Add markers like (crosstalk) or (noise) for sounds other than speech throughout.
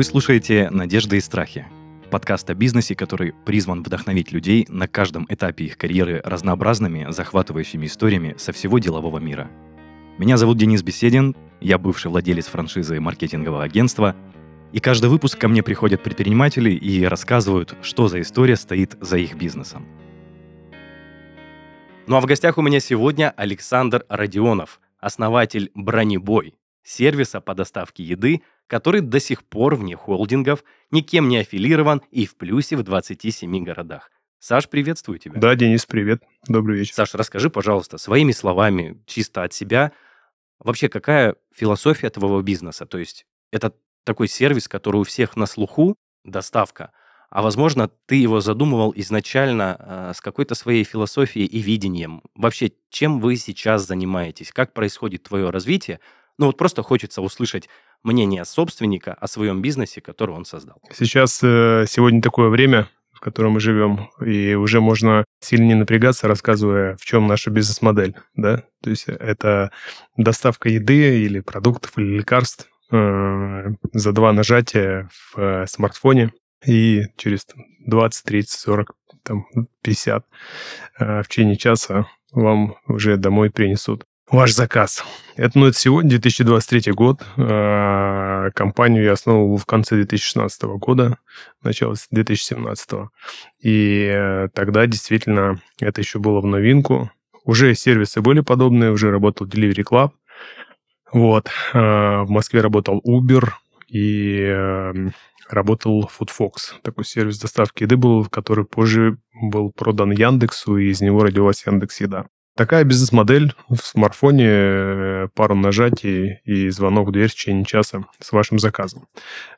Вы слушаете «Надежды и страхи» — подкаст о бизнесе, который призван вдохновить людей на каждом этапе их карьеры разнообразными, захватывающими историями со всего делового мира. Меня зовут Денис Беседин, я бывший владелец франшизы маркетингового агентства, и каждый выпуск ко мне приходят предприниматели и рассказывают, что за история стоит за их бизнесом. Ну а в гостях у меня сегодня Александр Родионов, основатель «Бронебой», сервиса по доставке еды, который до сих пор вне холдингов, никем не аффилирован и в плюсе в 27 городах. Саш, приветствую тебя. Да, Денис, привет. Добрый вечер. Саш, расскажи, пожалуйста, своими словами, чисто от себя, вообще какая философия твоего бизнеса? То есть это такой сервис, который у всех на слуху, доставка, а возможно, ты его задумывал изначально э, с какой-то своей философией и видением. Вообще, чем вы сейчас занимаетесь? Как происходит твое развитие? Ну вот просто хочется услышать мнение собственника о своем бизнесе, который он создал. Сейчас, э, сегодня такое время, в котором мы живем, и уже можно сильно не напрягаться, рассказывая, в чем наша бизнес-модель, да? То есть это доставка еды или продуктов, или лекарств э, за два нажатия в э, смартфоне, и через 20, 30, 40, там, 50 в течение часа вам уже домой принесут ваш заказ. Это, ну, это сегодня 2023 год. А, компанию я основывал в конце 2016 года, начало 2017. И э, тогда действительно это еще было в новинку. Уже сервисы были подобные, уже работал Delivery Club. Вот. А, в Москве работал Uber и эм, работал FoodFox. Такой сервис доставки еды был, который позже был продан Яндексу, и из него родилась Яндекс Еда. Такая бизнес-модель в смартфоне, э, пару нажатий и звонок в дверь в течение часа с вашим заказом.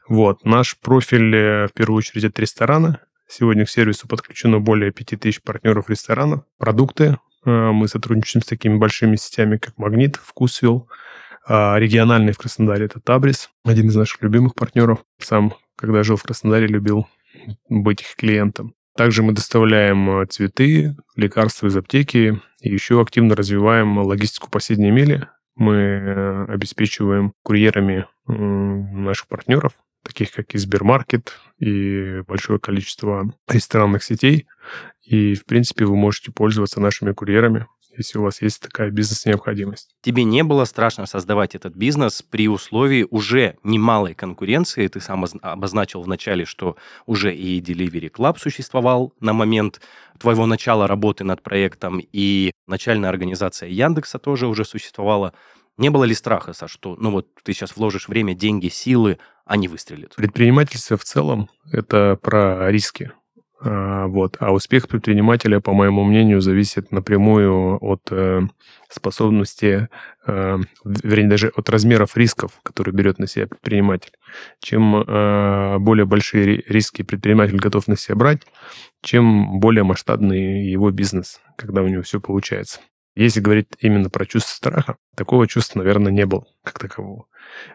Вот. Наш профиль, э, в первую очередь, это рестораны. Сегодня к сервису подключено более 5000 партнеров ресторанов. Продукты. Э, мы сотрудничаем с такими большими сетями, как Магнит, Вкусвилл. А региональный в Краснодаре это Табрис, один из наших любимых партнеров. Сам, когда жил в Краснодаре, любил быть их клиентом. Также мы доставляем цветы, лекарства из аптеки, и еще активно развиваем логистику последней мили. Мы э, обеспечиваем курьерами наших партнеров, таких как и Сбермаркет, и большое количество ресторанных сетей. И, в принципе, вы можете пользоваться нашими курьерами если у вас есть такая бизнес-необходимость. Тебе не было страшно создавать этот бизнес при условии уже немалой конкуренции? Ты сам обозначил в начале, что уже и Delivery Club существовал на момент твоего начала работы над проектом, и начальная организация Яндекса тоже уже существовала. Не было ли страха, Саш, что ну вот ты сейчас вложишь время, деньги, силы, они выстрелят? Предпринимательство в целом – это про риски. А, вот. А успех предпринимателя, по моему мнению, зависит напрямую от э, способности, э, вернее, даже от размеров рисков, которые берет на себя предприниматель. Чем э, более большие риски предприниматель готов на себя брать, чем более масштабный его бизнес, когда у него все получается. Если говорить именно про чувство страха, такого чувства, наверное, не было как такового.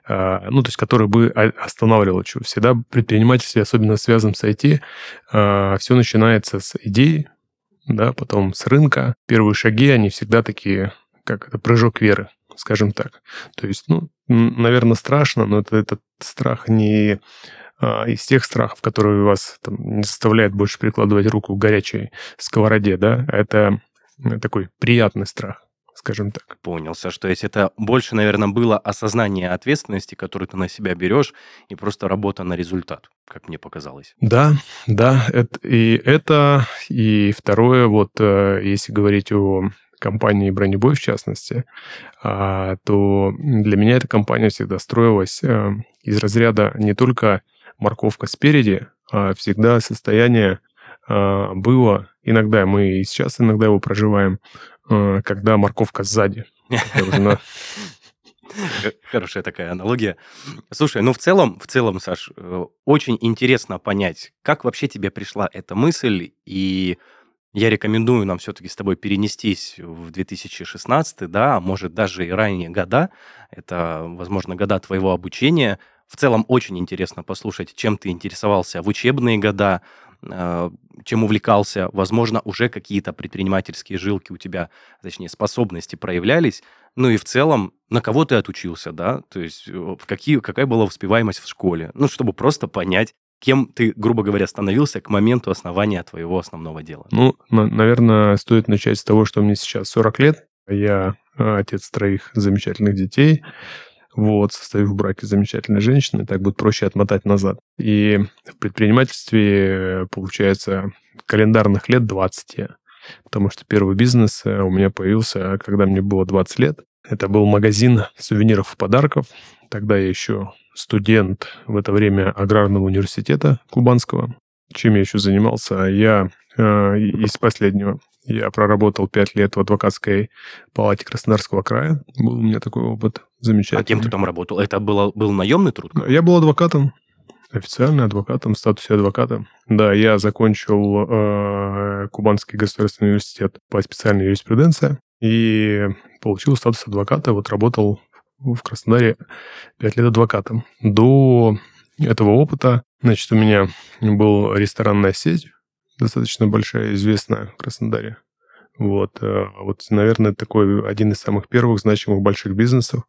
А, ну, то есть, который бы останавливал чего. Всегда предпринимательство, особенно связан с IT, а, все начинается с идеи, да, потом с рынка. Первые шаги, они всегда такие, как это, прыжок веры, скажем так. То есть, ну, наверное, страшно, но это, этот страх не а, из тех страхов, которые вас там, не заставляют больше прикладывать руку к горячей сковороде, да, это такой приятный страх скажем так. Понял, что есть это больше, наверное, было осознание ответственности, которую ты на себя берешь, и просто работа на результат, как мне показалось. Да, да, это, и это, и второе, вот э, если говорить о компании «Бронебой» в частности, а, то для меня эта компания всегда строилась э, из разряда не только морковка спереди, а всегда состояние было, иногда мы и сейчас иногда его проживаем, а, когда морковка сзади. Хорошая такая аналогия. Слушай, ну в целом, в целом, Саш, э, очень интересно понять, как вообще тебе пришла эта мысль, и я рекомендую нам все-таки с тобой перенестись в 2016, да, а может даже и ранние года. Это, возможно, года твоего обучения. В целом очень интересно послушать, чем ты интересовался в учебные года, чем увлекался, возможно, уже какие-то предпринимательские жилки у тебя, точнее, способности проявлялись, ну и в целом, на кого ты отучился, да, то есть в какие, какая была успеваемость в школе, ну, чтобы просто понять, кем ты, грубо говоря, становился к моменту основания твоего основного дела? Ну, на- наверное, стоит начать с того, что мне сейчас 40 лет. Я отец троих замечательных детей. Вот, состою в браке с замечательной женщиной, так будет проще отмотать назад. И в предпринимательстве, получается, календарных лет 20 потому что первый бизнес э, у меня появился, когда мне было 20 лет. Это был магазин сувениров и подарков. Тогда я еще студент в это время аграрного университета кубанского. Чем я еще занимался? Я э, из последнего. Я проработал 5 лет в адвокатской палате Краснодарского края. Был у меня такой опыт замечательный. А кем ты там работал? Это было, был наемный труд? Я был адвокатом официально адвокатом, в статусе адвоката. Да, я закончил э, Кубанский государственный университет по специальной юриспруденции и получил статус адвоката. Вот работал в Краснодаре 5 лет адвокатом. До этого опыта, значит, у меня был ресторанная сеть, достаточно большая, известная в Краснодаре. Вот, э, вот, наверное, такой один из самых первых значимых больших бизнесов.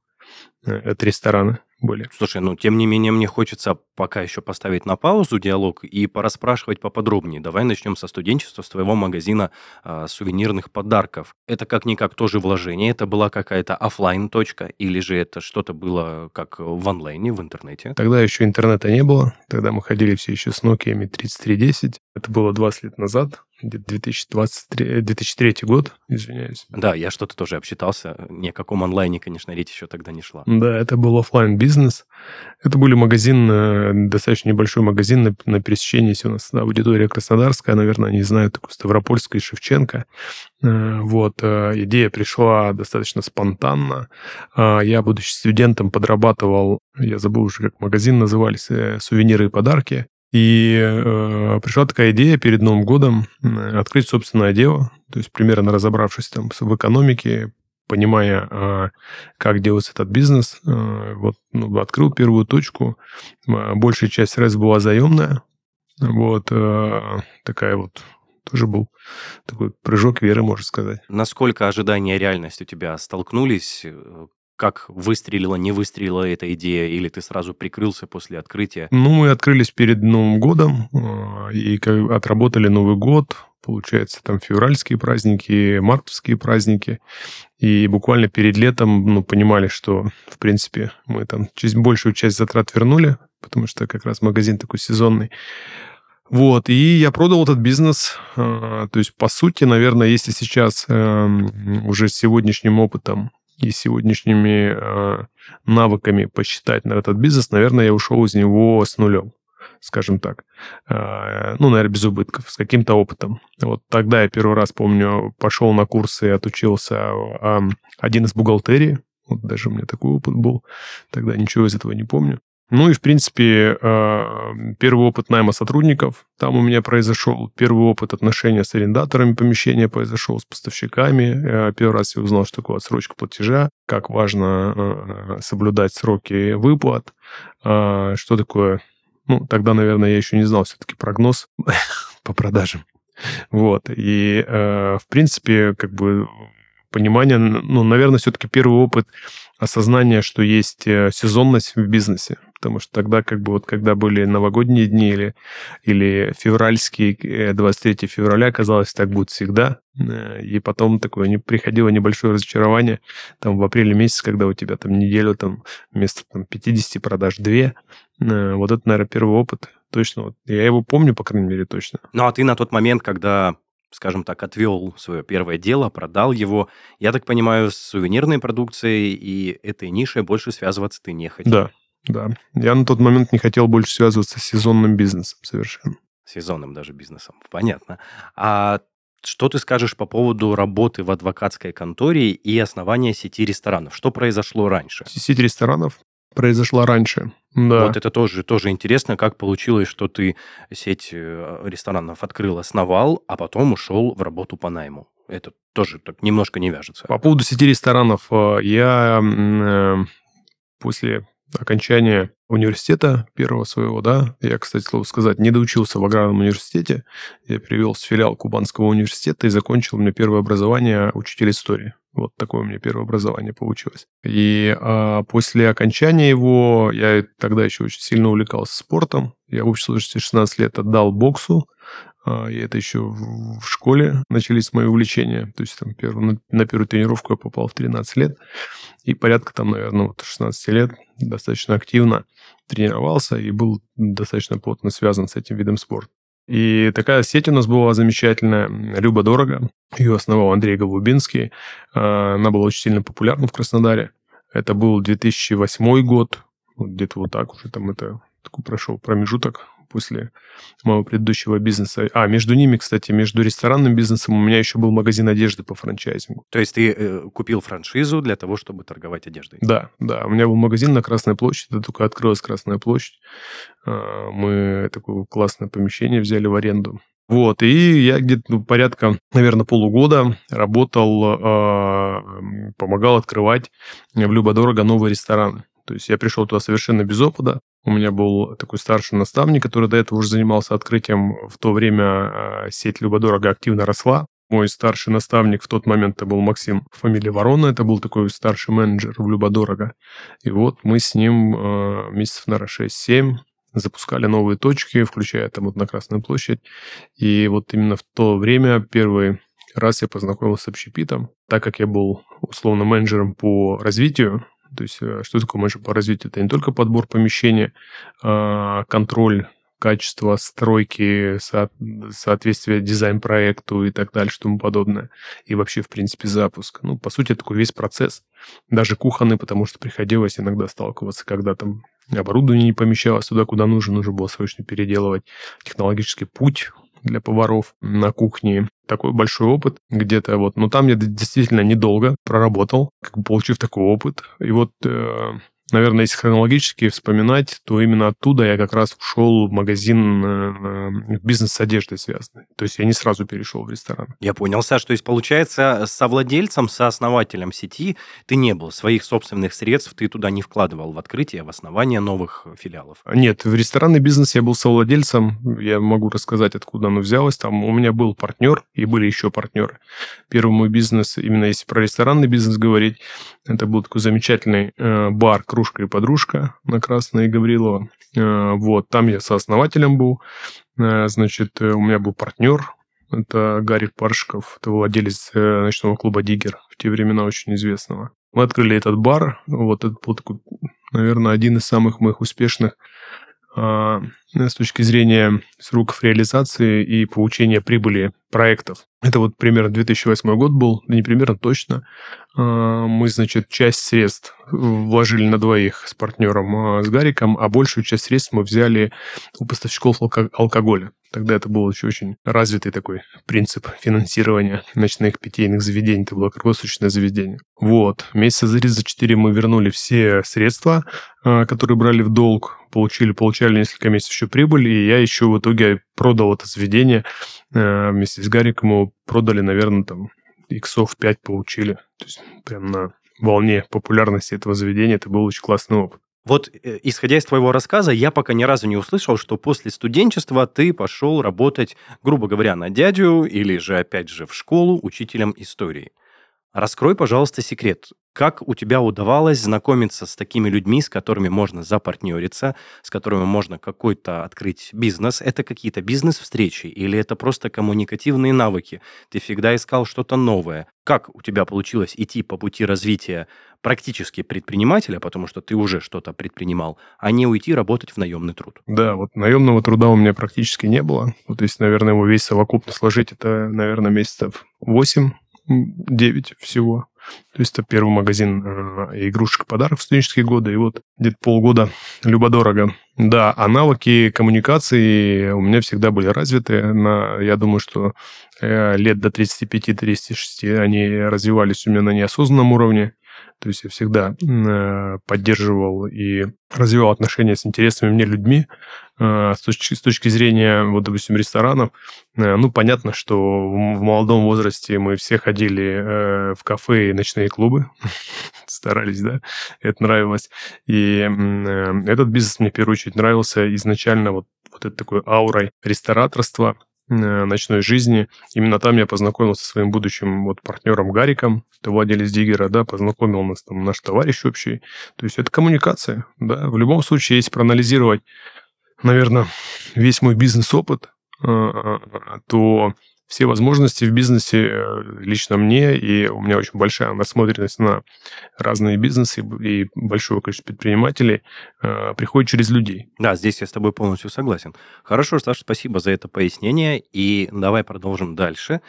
Э, это рестораны были. Слушай, ну, тем не менее, мне хочется пока еще поставить на паузу диалог и пораспрашивать поподробнее. Давай начнем со студенчества, с твоего магазина э, сувенирных подарков. Это как-никак тоже вложение, это была какая-то офлайн точка или же это что-то было как в онлайне, в интернете? Тогда еще интернета не было, тогда мы ходили все еще с Nokia 3310. Это было 20 лет назад, где-то 2023, 2003 год, извиняюсь. Да, я что-то тоже обсчитался. Ни о каком онлайне, конечно, речь еще тогда не шла. Да, это был офлайн бизнес. Это были магазин, э, достаточно небольшой магазин на, на пересечении, если у нас да, аудитория краснодарская, наверное, они знают такую Ставропольская и Шевченко. Э, вот, э, идея пришла достаточно спонтанно. Я, будучи студентом, подрабатывал, я забыл уже, как магазин назывались, сувениры и подарки. И э, пришла такая идея перед Новым годом открыть собственное дело, то есть примерно разобравшись там в экономике, понимая, э, как делать этот бизнес, э, вот ну, открыл первую точку. Э, большая часть средств была заемная, вот такая вот тоже был такой прыжок веры, можно сказать. Насколько ожидания и реальность у тебя столкнулись? как выстрелила, не выстрелила эта идея, или ты сразу прикрылся после открытия? Ну, мы открылись перед Новым годом а, и отработали Новый год, получается, там февральские праздники, мартовские праздники. И буквально перед летом, ну, понимали, что, в принципе, мы там часть, большую часть затрат вернули, потому что как раз магазин такой сезонный. Вот, и я продал этот бизнес. А, то есть, по сути, наверное, если сейчас эм, уже с сегодняшним опытом и сегодняшними э, навыками посчитать на этот бизнес, наверное, я ушел из него с нулем, скажем так. Э, ну, наверное, без убытков, с каким-то опытом. Вот тогда я первый раз, помню, пошел на курсы и отучился э, один из бухгалтерии. Вот даже у меня такой опыт был. Тогда ничего из этого не помню. Ну и, в принципе, э, первый опыт найма сотрудников там у меня произошел. Первый опыт отношения с арендаторами помещения произошел, с поставщиками. Первый раз я узнал, что такое отсрочка платежа, как важно соблюдать сроки выплат, что такое... Ну, тогда, наверное, я еще не знал все-таки прогноз (laughs) по продажам. Вот. И, в принципе, как бы понимание, ну, наверное, все-таки первый опыт осознания, что есть сезонность в бизнесе потому что тогда, как бы вот когда были новогодние дни или, или февральские, 23 э, февраля, казалось, так будет всегда. Э, и потом такое не приходило небольшое разочарование там в апреле месяце, когда у тебя там неделю там вместо там, 50 продаж 2. Э, вот это, наверное, первый опыт. Точно. Вот. Я его помню, по крайней мере, точно. Ну, а ты на тот момент, когда скажем так, отвел свое первое дело, продал его. Я так понимаю, с сувенирной продукцией и этой нишей больше связываться ты не хотел. Да, да. Я на тот момент не хотел больше связываться с сезонным бизнесом совершенно. Сезонным даже бизнесом, понятно. А что ты скажешь по поводу работы в адвокатской конторе и основания сети ресторанов? Что произошло раньше? Сеть ресторанов произошла раньше. Да. Вот это тоже, тоже интересно, как получилось, что ты сеть э, ресторанов открыл, основал, а потом ушел в работу по найму. Это тоже так немножко не вяжется. По поводу сети ресторанов, э, я э, после окончания университета первого своего, да. Я, кстати, слово сказать, не доучился в аграрном университете. Я привел с филиал Кубанского университета и закончил мне первое образование учитель истории. Вот такое у меня первое образование получилось. И а, после окончания его я тогда еще очень сильно увлекался спортом. Я в сложности 16 лет отдал боксу. А, и это еще в школе начались мои увлечения. То есть там первый, на, первую тренировку я попал в 13 лет. И порядка там, наверное, вот 16 лет достаточно активно тренировался и был достаточно плотно связан с этим видом спорта. И такая сеть у нас была замечательная, Люба Дорого. Ее основал Андрей Голубинский. А, она была очень сильно популярна в Краснодаре. Это был 2008 год, где-то вот так уже там это такой прошел промежуток после моего предыдущего бизнеса. А, между ними, кстати, между ресторанным бизнесом у меня еще был магазин одежды по франчайзингу. То есть ты э, купил франшизу для того, чтобы торговать одеждой? Да, да. У меня был магазин на Красной площади, это только открылась Красная площадь. А, мы такое классное помещение взяли в аренду. Вот, и я где-то ну, порядка, наверное, полугода работал, э, помогал открывать в Любодорого новый ресторан. То есть я пришел туда совершенно без опыта, у меня был такой старший наставник, который до этого уже занимался открытием. В то время а, сеть Любодорого активно росла. Мой старший наставник в тот момент это был Максим, фамилия Ворона, это был такой старший менеджер в Любодорого. И вот мы с ним э, месяцев, наверное, 6-7 запускали новые точки, включая там вот на Красную площадь. И вот именно в то время первый раз я познакомился с общепитом, так как я был условно менеджером по развитию то есть, э, что такое менеджер по развитию? Это не только подбор помещения, а контроль качества стройки, со- соответствие дизайн-проекту и так далее, что тому подобное. И вообще, в принципе, запуск. Ну, по сути, такой весь процесс. Даже кухонный, потому что приходилось иногда сталкиваться, когда там оборудование не помещалось туда, куда нужно, нужно было срочно переделывать технологический путь для поваров на кухне. Такой большой опыт где-то вот. Но там я действительно недолго проработал, как бы получив такой опыт. И вот э, наверное, если хронологически вспоминать, то именно оттуда я как раз ушел в магазин, э, в бизнес с одеждой связанный. То есть я не сразу перешел в ресторан. Я понял, Саш. То есть, получается, совладельцем, сооснователем сети ты не был. Своих собственных средств ты туда не вкладывал в открытие, в основание новых филиалов. Нет, в ресторанный бизнес я был совладельцем. Я могу рассказать, откуда оно взялось. Там у меня был партнер, и были еще партнеры. Первый мой бизнес, именно если про ресторанный бизнес говорить, это был такой замечательный э, бар «Кружка и подружка» на Красной Гаврилова. Э, вот, там я сооснователем был. Э, значит, э, у меня был партнер, это Гарик Паршиков, это владелец ночного клуба «Диггер», в те времена очень известного. Мы открыли этот бар, вот это был такой, наверное, один из самых моих успешных с точки зрения сроков реализации и получения прибыли проектов. Это вот примерно 2008 год был, да не примерно точно. А, мы, значит, часть средств вложили на двоих с партнером, а, с Гариком, а большую часть средств мы взяли у поставщиков алкоголя. Тогда это был еще очень развитый такой принцип финансирования ночных питейных заведений. Это было круглосуточное заведение. Вот. Месяца за 3 за 4 мы вернули все средства, которые брали в долг, получили, получали несколько месяцев еще прибыль, и я еще в итоге продал это заведение э, вместе с Гариком, его продали, наверное, там иксов 5 получили. То есть прям на волне популярности этого заведения это был очень классный опыт. Вот, э, исходя из твоего рассказа, я пока ни разу не услышал, что после студенчества ты пошел работать, грубо говоря, на дядю или же, опять же, в школу учителем истории. Раскрой, пожалуйста, секрет. Как у тебя удавалось знакомиться с такими людьми, с которыми можно запартнериться, с которыми можно какой-то открыть бизнес? Это какие-то бизнес-встречи или это просто коммуникативные навыки? Ты всегда искал что-то новое. Как у тебя получилось идти по пути развития практически предпринимателя, потому что ты уже что-то предпринимал, а не уйти работать в наемный труд? Да, вот наемного труда у меня практически не было. Вот если, наверное, его весь совокупно сложить, это, наверное, месяцев 8 9 всего. То есть это первый магазин э, игрушек подарок в студенческие годы, и вот где-то полгода любо-дорого. Да, а навыки коммуникации у меня всегда были развиты. На, я думаю, что э, лет до 35-36 они развивались у меня на неосознанном уровне. То есть я всегда э, поддерживал и развивал отношения с интересными мне людьми. Э, с, точки, с точки зрения, вот, допустим, ресторанов, э, ну, понятно, что в молодом возрасте мы все ходили в кафе и ночные клубы, (laughs) старались, да, это нравилось. И этот бизнес мне в первую очередь нравился изначально вот, вот этой такой аурой рестораторства, ночной жизни. Именно там я познакомился со своим будущим вот партнером Гариком, это владелец Диггера, да, познакомил нас там наш товарищ общий. То есть это коммуникация, да. В любом случае, если проанализировать, наверное, весь мой бизнес-опыт, э, э, то все возможности в бизнесе э, лично мне, и у меня очень большая насмотренность на разные бизнесы и большое количество предпринимателей э, приходит через людей. Да, здесь я с тобой полностью согласен. Хорошо, Саша, спасибо за это пояснение, и давай продолжим дальше.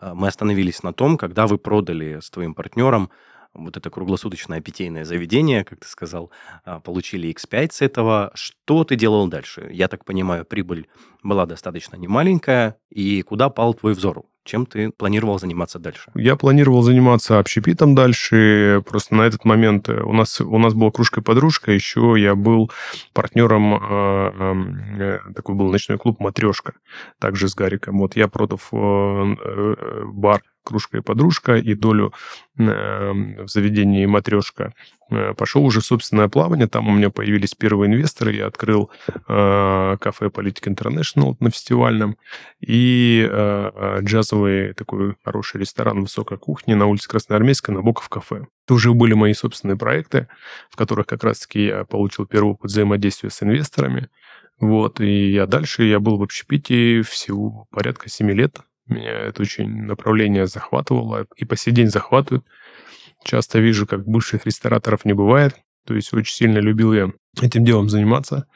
Э, мы остановились на том, когда вы продали с твоим партнером вот это круглосуточное питейное заведение, как ты сказал, а, получили X5 с этого. Что ты делал дальше? Я так понимаю, прибыль была достаточно немаленькая. И куда пал твой взор? Чем ты планировал заниматься дальше? Я планировал заниматься общепитом дальше. Просто на этот момент э, у нас, у нас была кружка-подружка. Еще я был партнером, э, э, такой был ночной клуб «Матрешка», также с Гариком. Вот я против э, э, бар кружка и подружка, и долю э, в заведении матрешка. Э, пошел уже собственное плавание, там у меня появились первые инвесторы, я открыл э, кафе Политик International на фестивальном, и э, джазовый такой хороший ресторан высокой кухни на улице Красноармейской, Набоков кафе. Это уже были мои собственные проекты, в которых как раз-таки я получил первый опыт взаимодействия с инвесторами. Вот, и я дальше, я был в общепите всего порядка 7 лет, меня это очень направление захватывало и по сей день захватывает. Часто вижу, как бывших рестораторов не бывает. То есть очень сильно любил я этим делом заниматься.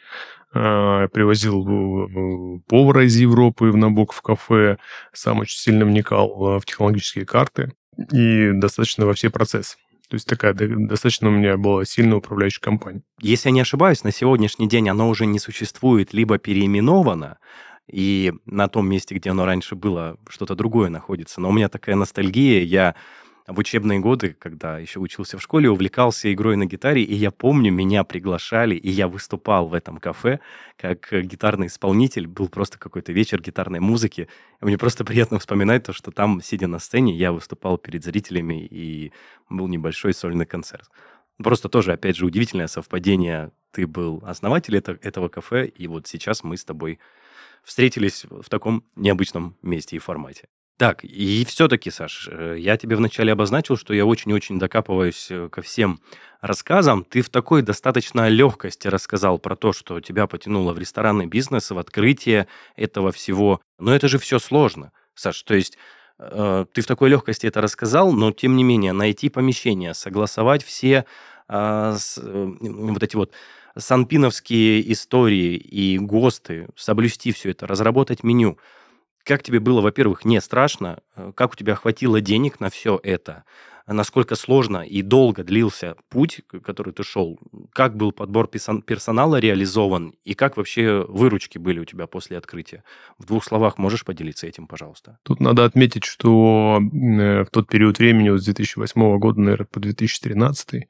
А, привозил повара из Европы в Набок в кафе. Сам очень сильно вникал а, в технологические карты и достаточно во все процессы. То есть такая достаточно у меня была сильная управляющая компания. Если я не ошибаюсь, на сегодняшний день оно уже не существует, либо переименовано, и на том месте, где оно раньше было, что-то другое находится. Но у меня такая ностальгия, я в учебные годы, когда еще учился в школе, увлекался игрой на гитаре, и я помню, меня приглашали, и я выступал в этом кафе как гитарный исполнитель. Был просто какой-то вечер гитарной музыки. И мне просто приятно вспоминать то, что там, сидя на сцене, я выступал перед зрителями, и был небольшой сольный концерт. Просто тоже, опять же, удивительное совпадение. Ты был основатель это, этого кафе, и вот сейчас мы с тобой встретились в таком необычном месте и формате. Так, и все-таки, Саш, э, я тебе вначале обозначил, что я очень-очень докапываюсь э, ко всем рассказам. Ты в такой достаточно легкости рассказал про то, что тебя потянуло в ресторанный бизнес, в открытие этого всего. Но это же все сложно, Саш. То есть э, ты в такой легкости это рассказал, но тем не менее найти помещение, согласовать все э, с, э, вот эти вот санпиновские истории и ГОСТы, соблюсти все это, разработать меню. Как тебе было, во-первых, не страшно? Э, как у тебя хватило денег на все это? Насколько сложно и долго длился путь, который ты шел, как был подбор персонала реализован и как вообще выручки были у тебя после открытия. В двух словах можешь поделиться этим, пожалуйста? Тут надо отметить, что э, в тот период времени, вот с 2008 года, наверное, по 2013-2014,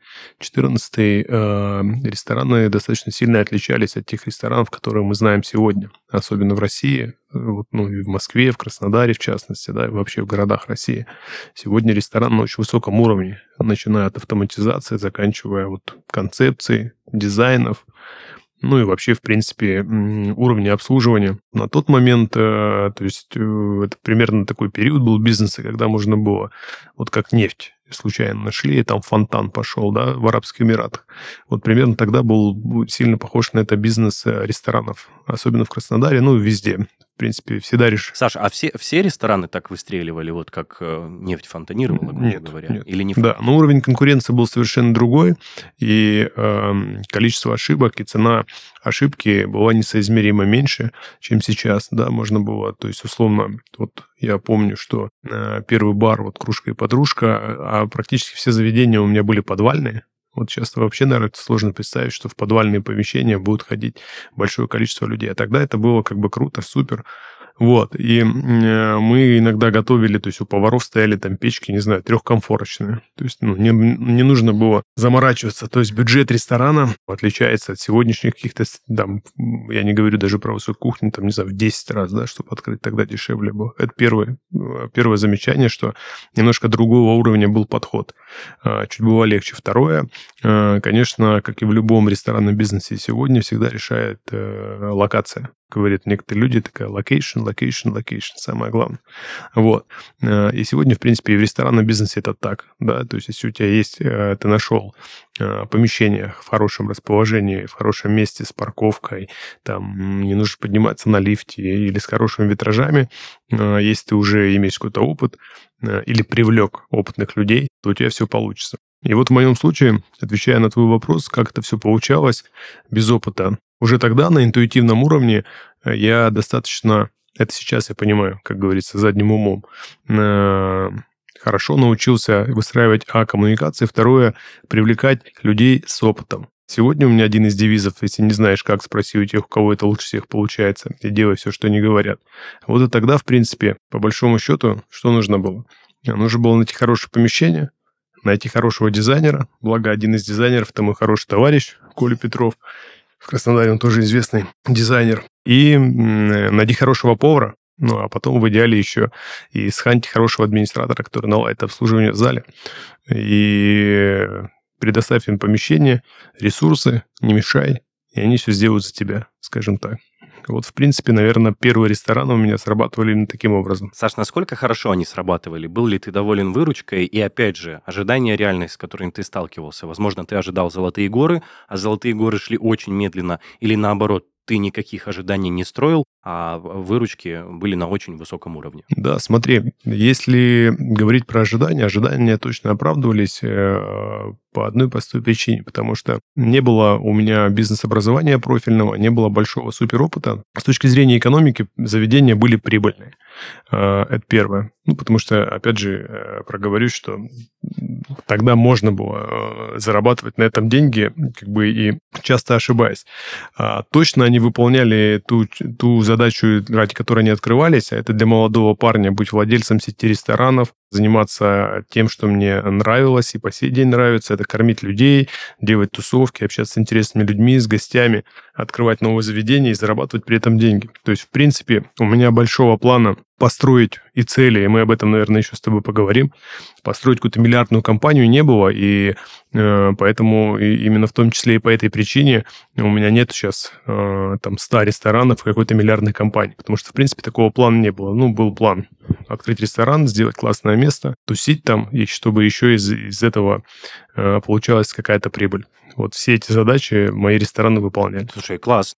э, рестораны достаточно сильно отличались от тех ресторанов, которые мы знаем сегодня, особенно в России, вот, ну, и в Москве, в Краснодаре, в частности, да, и вообще в городах России. Сегодня ресторан очень высоком уровне, начиная от автоматизации, заканчивая вот концепцией, дизайнов, ну и вообще, в принципе, уровня обслуживания. На тот момент, э, то есть э, это примерно такой период был бизнеса, когда можно было, вот как нефть, случайно нашли, и там фонтан пошел, да, в Арабских Эмиратах. Вот примерно тогда был сильно похож на это бизнес э, ресторанов, особенно в Краснодаре, ну, везде в принципе, всегда решишь. Саша, а все, все рестораны так выстреливали, вот как э, нефть фонтанировала, грубо нет, говоря? Нет. Или не Да, но уровень конкуренции был совершенно другой, и э, количество ошибок и цена ошибки была несоизмеримо меньше, чем сейчас, да, можно было, то есть, условно, вот я помню, что э, первый бар, вот кружка и подружка, а практически все заведения у меня были подвальные, вот сейчас вообще, наверное, сложно представить, что в подвальные помещения будут ходить большое количество людей. А тогда это было как бы круто, супер. Вот, и э, мы иногда готовили, то есть у поваров стояли там печки, не знаю, трехкомфорочные. То есть ну, не, не нужно было заморачиваться. То есть бюджет ресторана отличается от сегодняшних каких-то, там, я не говорю даже про высокую кухню, там, не знаю, в 10 раз, да, чтобы открыть, тогда дешевле было. Это первое, э, первое замечание, что немножко другого уровня был подход. А, чуть было легче. Второе, э, конечно, как и в любом ресторанном бизнесе сегодня, всегда решает локация говорят некоторые люди, такая location, location, location, самое главное. Вот. Э, и сегодня, в принципе, и в ресторанном бизнесе это так, да, то есть если у тебя есть, э, ты нашел э, помещение в хорошем расположении, в хорошем месте с парковкой, там не нужно подниматься на лифте или с хорошими витражами, если ты уже имеешь какой-то опыт или привлек опытных людей, то у тебя все получится. И вот в моем случае, отвечая на твой вопрос, как это все получалось без опыта, уже тогда на интуитивном уровне э, я достаточно, это сейчас я понимаю, как говорится, задним умом, э, хорошо научился выстраивать, а, коммуникации, второе, привлекать людей с опытом. Сегодня у меня один из девизов, если не знаешь, как, спроси у тех, у кого это лучше всех получается, и делай все, что они говорят. Вот и тогда, в принципе, по большому счету, что нужно было? Нужно было найти хорошее помещение, найти хорошего дизайнера, благо один из дизайнеров, это мой хороший товарищ Коля Петров, в Краснодаре он тоже известный дизайнер. И найди хорошего повара, ну, а потом в идеале еще и сханьте хорошего администратора, который наладит обслуживание в зале. И предоставь им помещение, ресурсы, не мешай, и они все сделают за тебя, скажем так. Вот, в принципе, наверное, первые рестораны у меня срабатывали именно таким образом. Саш, насколько хорошо они срабатывали? Был ли ты доволен выручкой? И, опять же, ожидания реальность, с которыми ты сталкивался. Возможно, ты ожидал золотые горы, а золотые горы шли очень медленно. Или, наоборот, ты никаких ожиданий не строил, а выручки были на очень высоком уровне. Да, смотри, если говорить про ожидания, ожидания точно оправдывались э, по одной простой причине, потому что не было у меня бизнес-образования профильного, не было большого суперопыта. С точки зрения экономики заведения были прибыльные. Э, это первое. Ну, потому что, опять же, э, проговорюсь, что тогда можно было зарабатывать на этом деньги, как бы и часто ошибаясь. А точно они выполняли ту, ту задачу, ради которой они открывались, а это для молодого парня быть владельцем сети ресторанов, заниматься тем, что мне нравилось и по сей день нравится. Это кормить людей, делать тусовки, общаться с интересными людьми, с гостями, открывать новые заведения и зарабатывать при этом деньги. То есть, в принципе, у меня большого плана построить и цели, и мы об этом, наверное, еще с тобой поговорим, построить какую-то миллиардную компанию не было, и э, поэтому и именно в том числе и по этой причине у меня нет сейчас э, там 100 ресторанов какой-то миллиардной компании, потому что, в принципе, такого плана не было. Ну, был план открыть ресторан, сделать классное место, тусить там, и чтобы еще из, из этого э, получалась какая-то прибыль. Вот все эти задачи мои рестораны выполняли. Слушай, класс.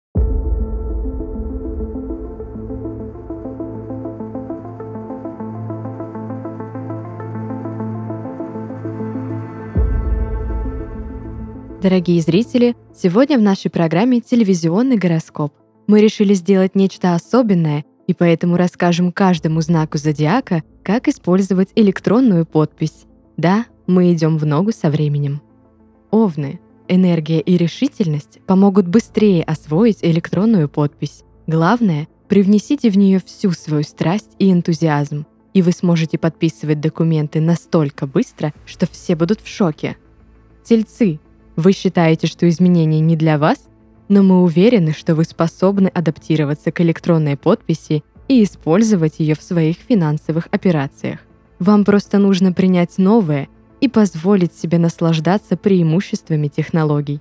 Дорогие зрители, сегодня в нашей программе «Телевизионный гороскоп». Мы решили сделать нечто особенное, и поэтому расскажем каждому знаку зодиака, как использовать электронную подпись. Да, мы идем в ногу со временем. Овны. Энергия и решительность помогут быстрее освоить электронную подпись. Главное, привнесите в нее всю свою страсть и энтузиазм, и вы сможете подписывать документы настолько быстро, что все будут в шоке. Тельцы. Вы считаете, что изменения не для вас? Но мы уверены, что вы способны адаптироваться к электронной подписи и использовать ее в своих финансовых операциях. Вам просто нужно принять новое и позволить себе наслаждаться преимуществами технологий.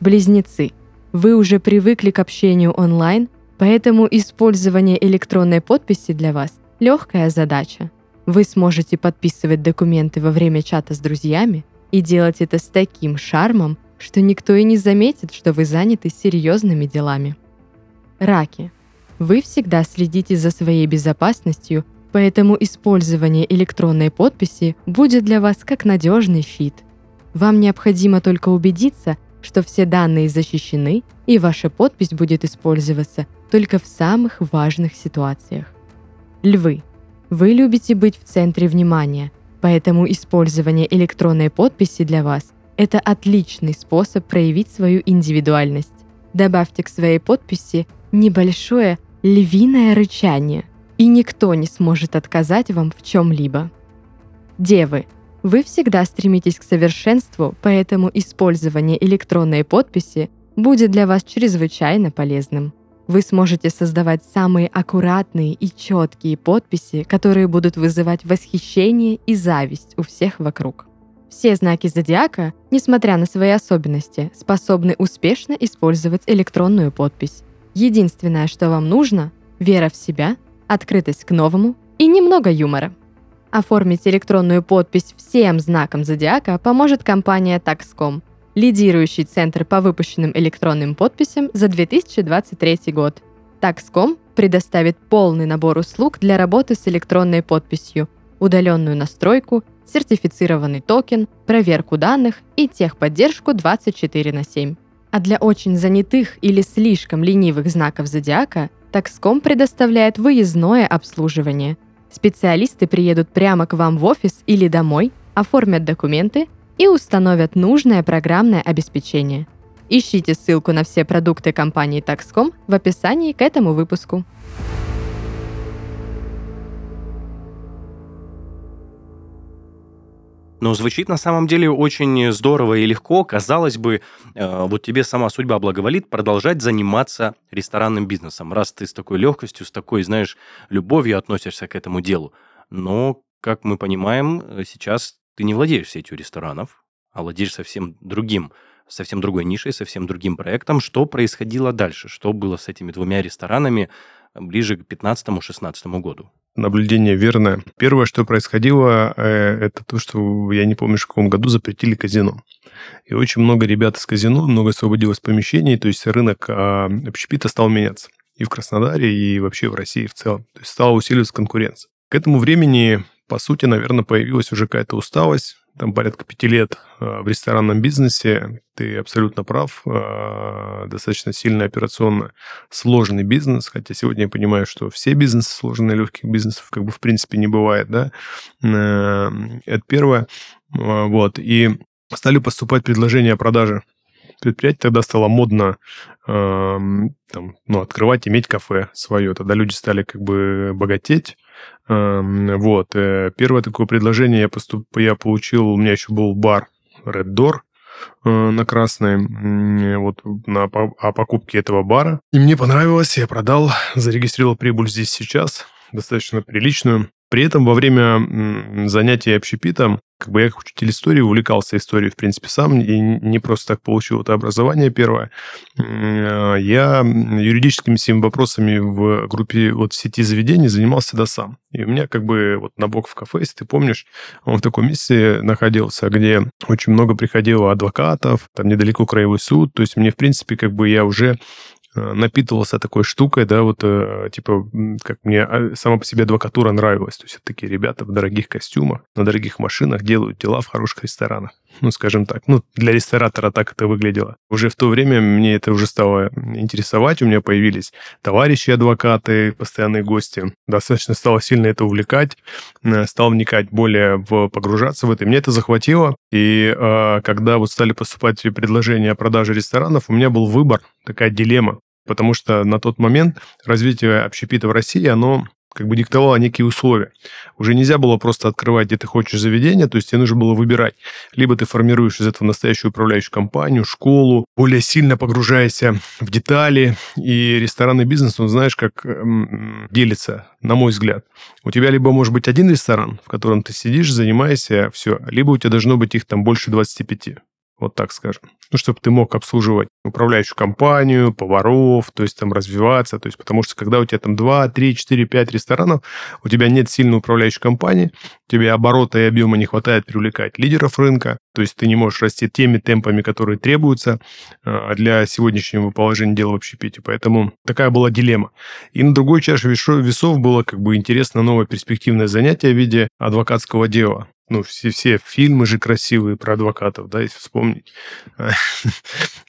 Близнецы. Вы уже привыкли к общению онлайн, поэтому использование электронной подписи для вас – легкая задача. Вы сможете подписывать документы во время чата с друзьями, и делать это с таким шармом, что никто и не заметит, что вы заняты серьезными делами. Раки. Вы всегда следите за своей безопасностью, поэтому использование электронной подписи будет для вас как надежный щит. Вам необходимо только убедиться, что все данные защищены, и ваша подпись будет использоваться только в самых важных ситуациях. Львы. Вы любите быть в центре внимания – Поэтому использование электронной подписи для вас – это отличный способ проявить свою индивидуальность. Добавьте к своей подписи небольшое, львиное рычание, и никто не сможет отказать вам в чем-либо. Девы, вы всегда стремитесь к совершенству, поэтому использование электронной подписи будет для вас чрезвычайно полезным. Вы сможете создавать самые аккуратные и четкие подписи, которые будут вызывать восхищение и зависть у всех вокруг. Все знаки зодиака, несмотря на свои особенности, способны успешно использовать электронную подпись. Единственное, что вам нужно – вера в себя, открытость к новому и немного юмора. Оформить электронную подпись всем знакам зодиака поможет компания Taxcom, лидирующий центр по выпущенным электронным подписям за 2023 год. Taxcom предоставит полный набор услуг для работы с электронной подписью, удаленную настройку, сертифицированный токен, проверку данных и техподдержку 24 на 7. А для очень занятых или слишком ленивых знаков зодиака Taxcom предоставляет выездное обслуживание. Специалисты приедут прямо к вам в офис или домой, оформят документы и установят нужное программное обеспечение. Ищите ссылку на все продукты компании Taxcom в описании к этому выпуску. Но звучит на самом деле очень здорово и легко. Казалось бы, э, вот тебе сама судьба благоволит продолжать заниматься ресторанным бизнесом, раз ты с такой легкостью, с такой, знаешь, любовью относишься к этому делу. Но, как мы понимаем, э, сейчас ты не владеешь сетью ресторанов, а владеешь совсем другим, совсем другой нишей, совсем другим проектом. Что происходило дальше? Что было с этими двумя ресторанами ближе к 15-16 году? Наблюдение верное. Первое, что происходило, э, это то, что я не помню, в каком году запретили казино. И очень много ребят из казино, много освободилось помещений, то есть рынок а, общепита стал меняться. И в Краснодаре, и вообще в России в целом. То есть стала усиливаться конкуренция. К этому времени, по сути, наверное, появилась уже какая-то усталость, там порядка пяти лет а, в ресторанном бизнесе. Ты абсолютно прав. А, достаточно сильный операционно сложный бизнес. Хотя сегодня я понимаю, что все бизнесы сложные, легких бизнесов как бы в принципе не бывает. Да? Э, это первое. Вот. И стали поступать предложения о продаже предприятий. Тогда стало модно там, ну, открывать, иметь кафе свое. Тогда люди стали как бы богатеть вот. Э, первое такое предложение я, поступ... я получил, у меня еще был бар Red Door э, на Красной, вот на, о покупке этого бара. И мне понравилось, я продал, зарегистрировал прибыль здесь сейчас, достаточно приличную. При этом во время занятия общепитом как бы я как учитель истории увлекался историей, в принципе, сам, и не просто так получил это образование первое. Я юридическими всеми вопросами в группе вот в сети заведений занимался всегда сам. И у меня как бы вот на бок в кафе, если ты помнишь, он в таком месте находился, где очень много приходило адвокатов, там недалеко краевой суд, то есть мне, в принципе, как бы я уже Э, напитывался такой штукой, да, вот, э, типа, как мне а, сама по себе адвокатура нравилась. То есть это такие ребята в дорогих костюмах, на дорогих машинах делают дела в хороших ресторанах. Ну, скажем так. Ну, для ресторатора так это выглядело. Уже в то время мне это уже стало интересовать. У меня появились товарищи-адвокаты, постоянные гости. Достаточно стало сильно это увлекать. Э, стал вникать более в погружаться в это. Мне это захватило. И э, когда вот стали поступать предложения о продаже ресторанов, у меня был выбор, такая дилемма. Потому что на тот момент развитие общепита в России, оно как бы диктовала некие условия. Уже нельзя было просто открывать, где ты хочешь заведение, то есть тебе нужно было выбирать. Либо ты формируешь из этого настоящую управляющую компанию, школу, более сильно погружаешься в детали. И ресторанный бизнес, он знаешь, как эм, делится, на мой взгляд. У тебя либо может быть один ресторан, в котором ты сидишь, занимаешься, все, либо у тебя должно быть их там больше 25 вот так скажем. Ну, чтобы ты мог обслуживать управляющую компанию, поваров, то есть там развиваться, то есть потому что когда у тебя там 2, 3, 4, 5 ресторанов, у тебя нет сильной управляющей компании, тебе оборота и объема не хватает привлекать лидеров рынка, то есть ты не можешь расти теми темпами, которые требуются а, для сегодняшнего положения дела в общепите. Поэтому такая была дилемма. И на другой чаше весов было как бы интересно новое перспективное занятие в виде адвокатского дела ну, все, все фильмы же красивые про адвокатов, да, если вспомнить.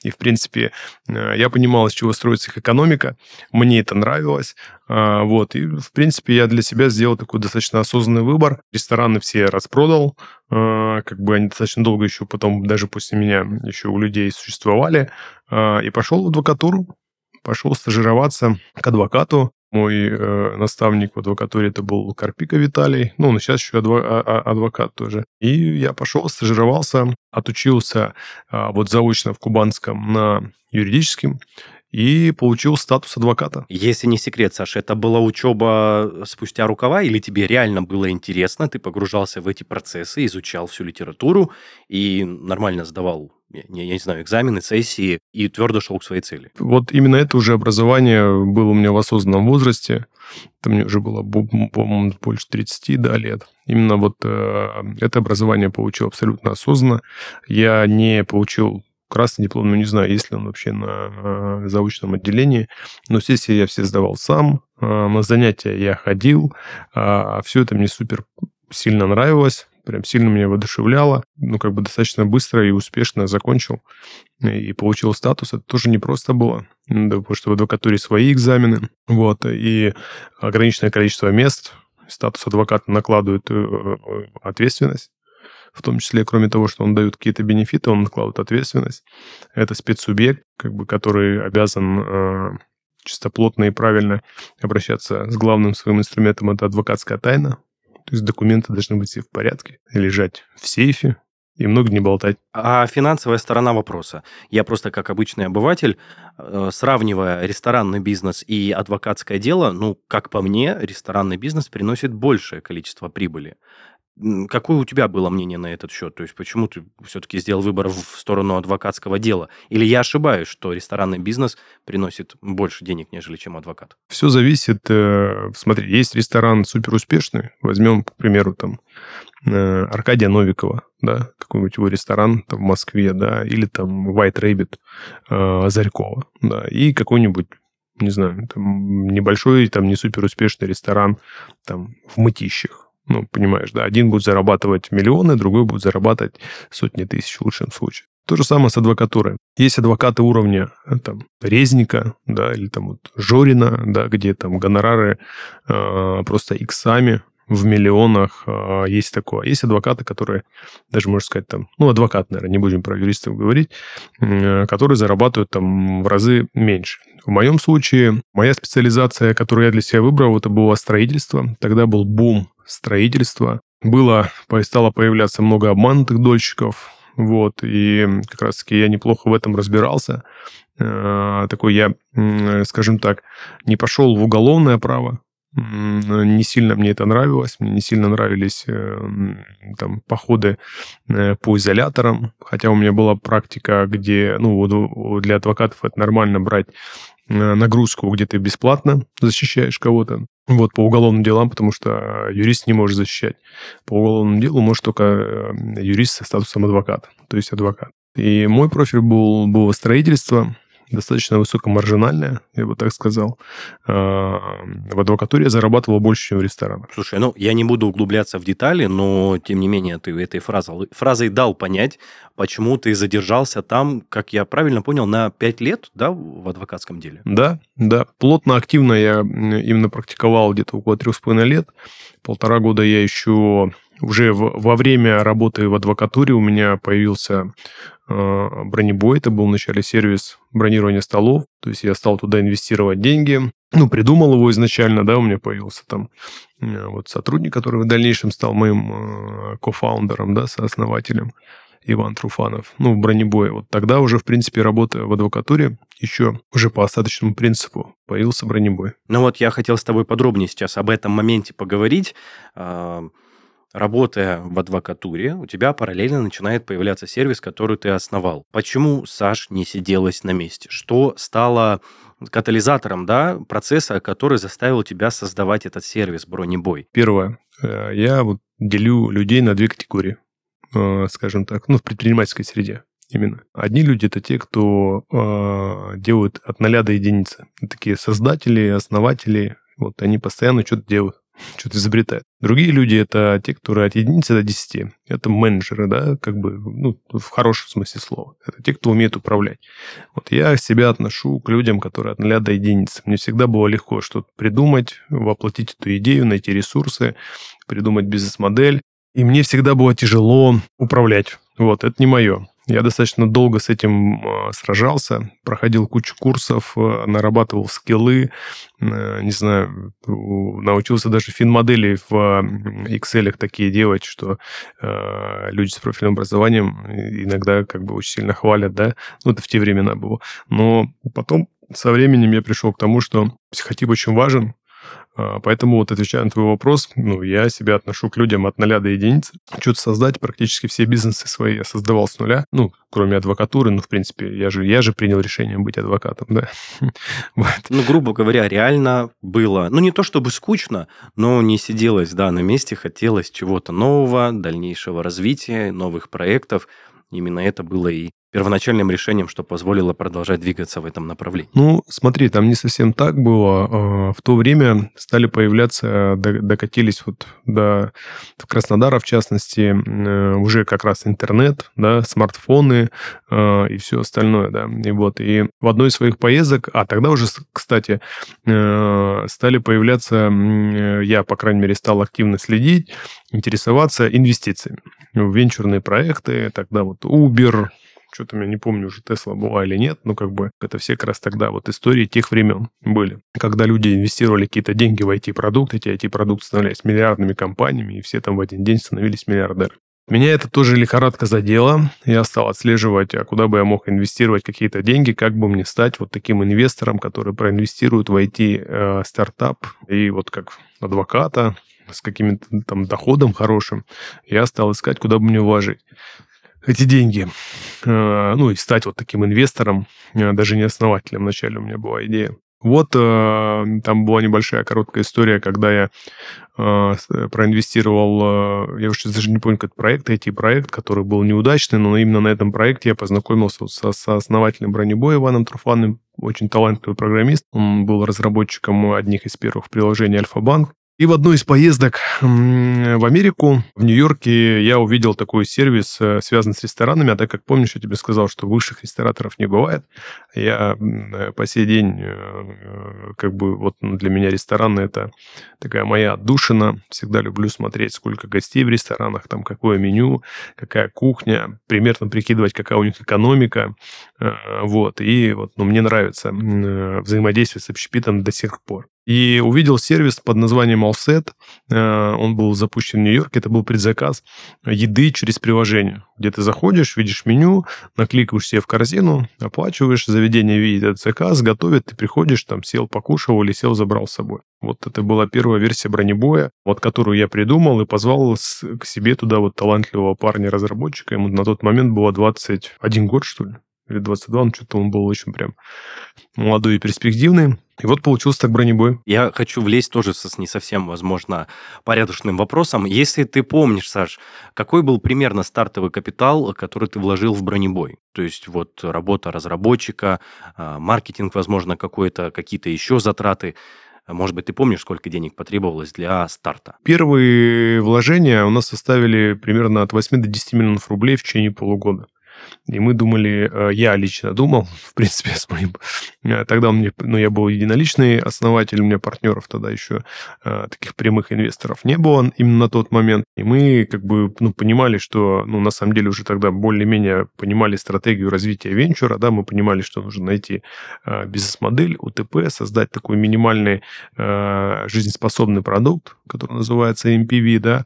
И, в принципе, э, я понимал, из чего строится их экономика. Мне это нравилось. А, вот. И, в принципе, я для себя сделал такой достаточно осознанный выбор. Рестораны все распродал. А, как бы они достаточно долго еще потом, даже после меня, еще у людей существовали. А, и пошел в адвокатуру. Пошел стажироваться к адвокату Мой э, наставник в адвокатуре это был Карпика Виталий. Ну, он сейчас еще адво- а- а- адвокат тоже. И я пошел, стажировался, отучился э, вот заочно в Кубанском на юридическом и получил статус адвоката. Если не секрет, Саша, это была учеба спустя рукава или тебе реально было интересно, ты погружался в эти процессы, изучал всю литературу и нормально сдавал я, я не знаю, экзамены, сессии и твердо шел к своей цели. Вот именно это уже образование было у меня в осознанном возрасте. Это мне уже было, по-моему, больше 30 да, лет. Именно вот э, это образование получил абсолютно осознанно. Я не получил красный диплом, ну, не знаю, есть ли он вообще на э, заочном отделении. Но сессии я все сдавал сам, э, на занятия я ходил. Э, все это мне супер сильно нравилось, прям сильно меня воодушевляло. Ну, как бы достаточно быстро и успешно закончил и получил статус. Это тоже непросто было, потому что в адвокатуре свои экзамены, вот, и ограниченное количество мест. Статус адвоката накладывает ответственность в том числе, кроме того, что он дает какие-то бенефиты, он накладывает ответственность. Это спецсубъект, как бы, который обязан э, чистоплотно и правильно обращаться с главным своим инструментом, это адвокатская тайна. То есть документы должны быть все в порядке, лежать в сейфе, и много не болтать. А финансовая сторона вопроса. Я просто как обычный обыватель, э, сравнивая ресторанный бизнес и адвокатское дело, ну, как по мне, ресторанный бизнес приносит большее количество прибыли. Какое у тебя было мнение на этот счет? То есть почему ты все-таки сделал выбор в сторону адвокатского дела? Или я ошибаюсь, что ресторанный бизнес приносит больше денег, нежели чем адвокат? Все зависит. Э, смотри, есть ресторан супер успешный. Возьмем, к примеру, там э, Аркадия Новикова, да, какой-нибудь его ресторан там, в Москве, да, или там White Rabbit э, Зарькова, да, и какой-нибудь не знаю, там небольшой, там не супер успешный ресторан там в Мытищах, ну, понимаешь, да, один будет зарабатывать миллионы, другой будет зарабатывать сотни тысяч в лучшем случае. То же самое с адвокатурой. Есть адвокаты уровня э, там, Резника, да, или там вот Жорина, да, где там гонорары э, просто иксами в миллионах э, есть такое. Есть адвокаты, которые, даже можно сказать, там, ну, адвокат, наверное, не будем про юристов говорить, э, которые зарабатывают там в разы меньше. В моем случае, моя специализация, которую я для себя выбрал, это было строительство. Тогда был бум строительства. Было, стало появляться много обманутых дольщиков, вот, и как раз-таки я неплохо в этом разбирался. Э, такой я, скажем так, не пошел в уголовное право, не сильно мне это нравилось, мне не сильно нравились э, там походы э, по изоляторам, хотя у меня была практика, где, ну, для адвокатов это нормально брать нагрузку, где ты бесплатно защищаешь кого-то. Вот, по уголовным делам, потому что юрист не может защищать. По уголовному делу может только э, юрист со статусом адвоката, то есть адвокат. И мой профиль был, было строительство, достаточно высокомаржинальная, я бы так сказал. А, в адвокатуре я зарабатывал больше, чем в ресторанах. Слушай, ну, я не буду углубляться в детали, но, тем не менее, ты этой фразой, фразой дал понять, почему ты задержался там, как я правильно понял, на 5 лет, да, в адвокатском деле? Да, да. Плотно, активно я именно практиковал где-то около трех с половиной лет. Полтора года я еще уже во время работы в адвокатуре у меня появился бронебой. Это был вначале сервис бронирования столов. То есть я стал туда инвестировать деньги. Ну, придумал его изначально, да, у меня появился там э, вот сотрудник, который в дальнейшем стал моим э, кофаундером, да, сооснователем. Иван Труфанов, ну, в бронебое. Вот тогда уже, в принципе, работая в адвокатуре, еще уже по остаточному принципу появился бронебой. Ну вот я хотел с тобой подробнее сейчас об этом моменте поговорить работая в адвокатуре, у тебя параллельно начинает появляться сервис, который ты основал. Почему, Саш, не сиделась на месте? Что стало катализатором да, процесса, который заставил тебя создавать этот сервис «Бронебой»? Первое. Э, я вот делю людей на две категории, э, скажем так, ну, в предпринимательской среде именно. Одни люди это те, кто э, делают от ноля до единицы. Такие создатели, основатели, вот они постоянно что-то делают что-то изобретает. Другие люди – это те, которые от единицы до десяти. Это менеджеры, да, как бы, ну, в хорошем смысле слова. Это те, кто умеет управлять. Вот я себя отношу к людям, которые от нуля до единицы. Мне всегда было легко что-то придумать, воплотить эту идею, найти ресурсы, придумать бизнес-модель. И мне всегда было тяжело управлять. Вот, это не мое. Я достаточно долго с этим э, сражался, проходил кучу курсов, э, нарабатывал скиллы, э, не знаю, научился даже фин-модели в Excel такие делать, что люди с профильным образованием иногда как бы очень сильно хвалят, да, ну, это в те времена было. Но потом со временем я пришел к тому, что психотип очень важен, а, поэтому вот отвечая на твой вопрос, ну, я себя отношу к людям от нуля до единицы. Что-то создать, практически все бизнесы свои я создавал с нуля, ну, кроме адвокатуры, ну, в принципе, я же, я же принял решение быть адвокатом, да. (laughs) Ну, грубо говоря, реально было, ну, не то чтобы скучно, но не сиделось, да, на месте, хотелось чего-то нового, дальнейшего развития, новых проектов. Именно это было и первоначальным решением, что позволило продолжать двигаться в этом направлении? Ну, смотри, там не совсем так было. А, в то время стали появляться, докатились вот до Краснодара, в частности, э, уже как раз интернет, да, смартфоны э, и все остальное, да. И вот, и в одной из своих поездок, а тогда уже, кстати, э, стали появляться, я, по крайней мере, стал активно следить, интересоваться инвестициями в венчурные проекты, тогда вот Uber, что-то я не помню уже, Тесла была или нет, но как бы это все как раз тогда вот истории тех времен были. Когда люди инвестировали какие-то деньги в IT-продукты, эти IT-продукты становились миллиардными компаниями, и все там в один день становились миллиардерами. Меня это тоже лихорадка задела. Я стал отслеживать, а куда бы я мог инвестировать какие-то деньги, как бы мне стать вот таким инвестором, который проинвестирует в IT-стартап э, и вот как адвоката с каким-то там доходом хорошим. Я стал искать, куда бы мне вложить эти деньги, э, ну, и стать вот таким инвестором, э, даже не основателем. Вначале у меня была идея. Вот э, там была небольшая короткая история, когда я проинвестировал, я уже даже не помню, как проект, IT-проект, который был неудачный, но именно на этом проекте я познакомился со, со основателем бронебоя Иваном Труфанным, очень талантливый программист. Он был разработчиком одних из первых приложений Альфа-Банк. И в одной из поездок в Америку, в Нью-Йорке, я увидел такой сервис, э, связанный с ресторанами. А так как помнишь, я тебе сказал, что высших рестораторов не бывает, я э, по сей день, э, как бы, вот для меня рестораны – это такая моя отдушина. Всегда люблю смотреть, сколько гостей в ресторанах, там какое меню, какая кухня, примерно прикидывать, какая у них экономика. Вот. И вот, ну, мне нравится взаимодействие с общепитом до сих пор. И увидел сервис под названием Allset. Э, он был запущен в Нью-Йорке. Это был предзаказ еды через приложение, где ты заходишь, видишь меню, накликаешь себе в корзину, оплачиваешь, заведение видит этот заказ, готовит, ты приходишь, там сел, покушал или сел, забрал с собой. Вот это была первая версия бронебоя, вот которую я придумал и позвал к себе туда вот талантливого парня-разработчика. Ему на тот момент было 21 год, что ли или 22, ну что-то он был очень прям молодой и перспективный. И вот получился так бронебой. Я хочу влезть тоже с не совсем, возможно, порядочным вопросом. Если ты помнишь, Саш, какой был примерно стартовый капитал, который ты вложил в бронебой? То есть вот работа разработчика, а, маркетинг, возможно, какой-то, какие-то еще затраты. Может быть, ты помнишь, сколько денег потребовалось для старта? Первые вложения у нас составили примерно от 8 до 10 миллионов рублей в течение полугода. И мы думали, э, я лично думал, (laughs) в принципе, с моим... Э, тогда меня, ну, я был единоличный основатель, у меня партнеров тогда еще э, таких прямых инвесторов не было именно на тот момент. И мы как бы, ну, понимали, что, ну, на самом деле уже тогда более-менее понимали стратегию развития венчура, да, мы понимали, что нужно найти бизнес-модель, УТП, создать такой минимальный жизнеспособный продукт, который называется MPV, да,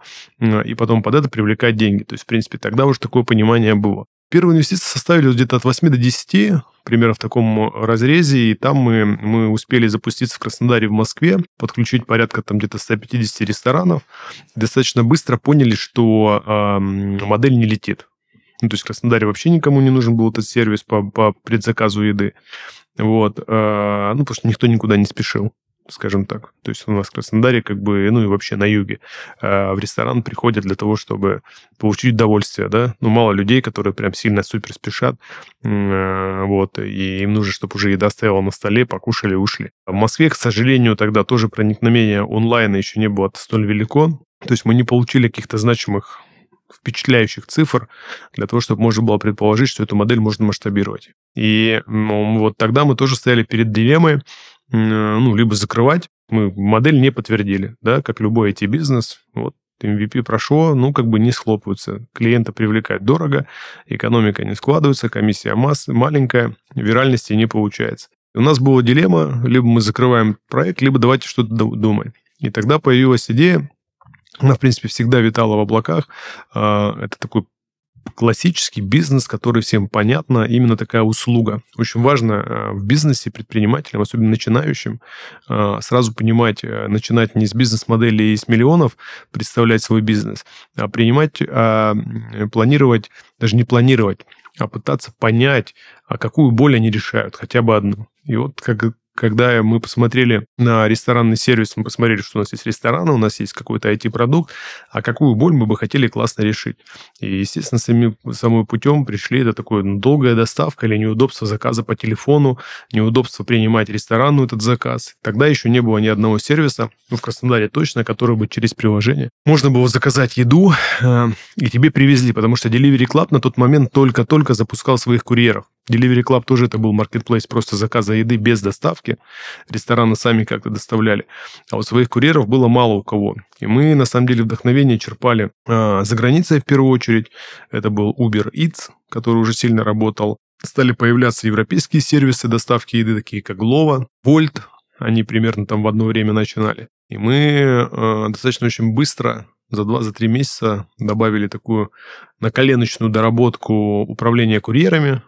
и потом под это привлекать деньги. То есть, в принципе, тогда уже такое понимание было. Первые инвестиции составили где-то от 8 до 10, примерно в таком разрезе, и там мы, мы успели запуститься в Краснодаре, в Москве, подключить порядка там где-то 150 ресторанов. Достаточно быстро поняли, что э, модель не летит. Ну, то есть в Краснодаре вообще никому не нужен был этот сервис по, по предзаказу еды. Вот. Э, ну, потому что никто никуда не спешил скажем так. То есть у нас в Краснодаре, как бы, ну и вообще на юге, э, в ресторан приходят для того, чтобы получить удовольствие, да. Ну, мало людей, которые прям сильно супер спешат, э, вот, и им нужно, чтобы уже еда стояла на столе, покушали, ушли. В Москве, к сожалению, тогда тоже проникновение онлайна еще не было столь велико. То есть мы не получили каких-то значимых впечатляющих цифр для того, чтобы можно было предположить, что эту модель можно масштабировать. И ну, вот тогда мы тоже стояли перед дилеммой, ну, либо закрывать. Мы модель не подтвердили, да, как любой IT-бизнес. Вот MVP прошло, ну, как бы не схлопываются. Клиента привлекать дорого, экономика не складывается, комиссия масс маленькая, виральности не получается. У нас была дилемма, либо мы закрываем проект, либо давайте что-то думать. И тогда появилась идея, она, в принципе, всегда витала в облаках. А, это такой классический бизнес, который всем понятно, именно такая услуга. Очень важно э, в бизнесе предпринимателям, особенно начинающим, э, сразу понимать, э, начинать не с бизнес-модели и с миллионов представлять свой бизнес, а принимать, а планировать, даже не планировать, а пытаться понять, а какую боль они решают, хотя бы одну. И вот как когда мы посмотрели на ресторанный сервис, мы посмотрели, что у нас есть рестораны, у нас есть какой-то IT-продукт, а какую боль мы бы хотели классно решить. И, естественно, самим, самым путем пришли, это такое ну, долгая доставка или неудобство заказа по телефону, неудобство принимать ресторану этот заказ. Тогда еще не было ни одного сервиса, ну, в Краснодаре точно, который бы через приложение можно было заказать еду, э, и тебе привезли, потому что Delivery Club на тот момент только-только запускал своих курьеров. Delivery Club тоже это был маркетплейс просто заказа еды без доставки. Рестораны сами как-то доставляли. А вот своих курьеров было мало у кого. И мы, на самом деле, вдохновение черпали э, за границей в первую очередь. Это был Uber Eats, который уже сильно работал. Стали появляться европейские сервисы доставки еды, такие как Glovo, Volt. Они примерно там в одно время начинали. И мы э, достаточно очень быстро за два, за три месяца добавили такую наколеночную доработку управления курьерами,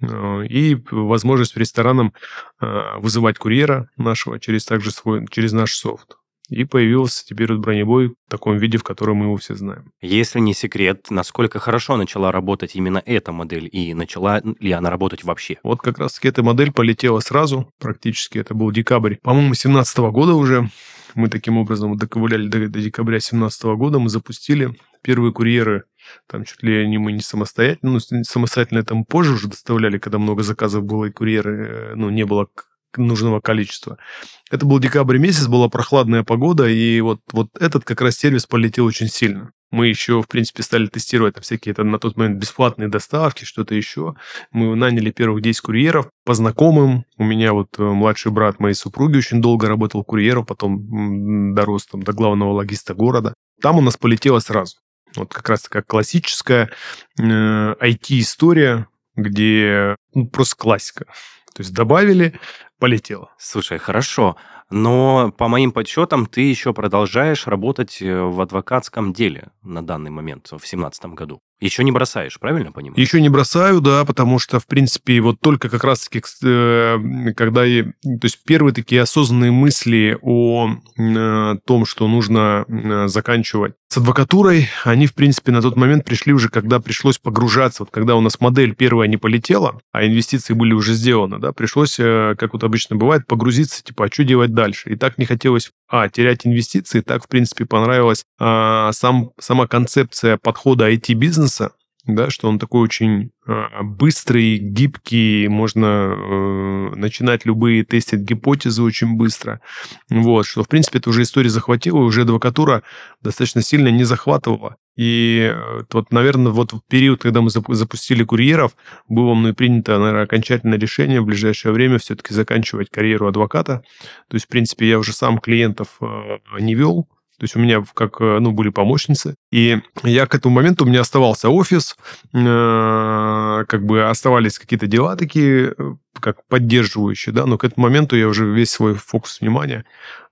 и возможность ресторанам э, вызывать курьера нашего через также свой, через наш софт. И появился теперь вот бронебой в таком виде, в котором мы его все знаем. Если не секрет, насколько хорошо начала работать именно эта модель и начала ли она работать вообще? Вот как раз-таки эта модель полетела сразу, практически это был декабрь, по-моему, 17 года уже. Мы таким образом доковыляли до, до декабря 2017 года, мы запустили первые курьеры там чуть ли не мы не самостоятельно, ну, самостоятельно там позже уже доставляли, когда много заказов было, и курьеры, э, ну, не было нужного количества. Это был декабрь месяц, была прохладная погода, и вот, вот этот как раз сервис полетел очень сильно. Мы еще, в принципе, стали тестировать там всякие это на тот момент бесплатные доставки, что-то еще. Мы наняли первых 10 курьеров по знакомым. У меня вот э, младший брат моей супруги очень долго работал курьером, потом дорос там до главного логиста города. Там у нас полетело сразу. Вот как раз такая классическая э, IT-история, где ну, просто классика. То есть добавили, полетело. Слушай, хорошо. Но по моим подсчетам ты еще продолжаешь работать э, в адвокатском деле на данный момент, в 2017 году. Еще не бросаешь, правильно понимаю? Еще не бросаю, да, потому что, в принципе, вот только как раз-таки, э, когда... Я, то есть первые такие осознанные мысли о э, том, что нужно заканчивать с адвокатурой, они, в принципе, на тот момент пришли уже, когда пришлось погружаться. Вот когда у нас модель первая не полетела, а инвестиции были уже сделаны, да, пришлось, как вот обычно бывает, погрузиться, типа, а что делать дальше? И так не хотелось, а, терять инвестиции, так, в принципе, понравилась а, сам, сама концепция подхода IT-бизнеса, бизнеса, да, что он такой очень э, быстрый, гибкий, можно э, начинать любые тестить гипотезы очень быстро. Вот, что, в принципе, это уже история захватила, уже адвокатура достаточно сильно не захватывала. И э, вот, наверное, вот в период, когда мы запустили курьеров, было мной принято, наверное, окончательное решение в ближайшее время все-таки заканчивать карьеру адвоката. То есть, в принципе, я уже сам клиентов э, не вел, то есть у меня как, э, ну, были помощницы. И я к этому моменту, у меня оставался офис, как бы оставались какие-то дела такие, как поддерживающие, да, но к этому моменту я уже весь свой фокус внимания,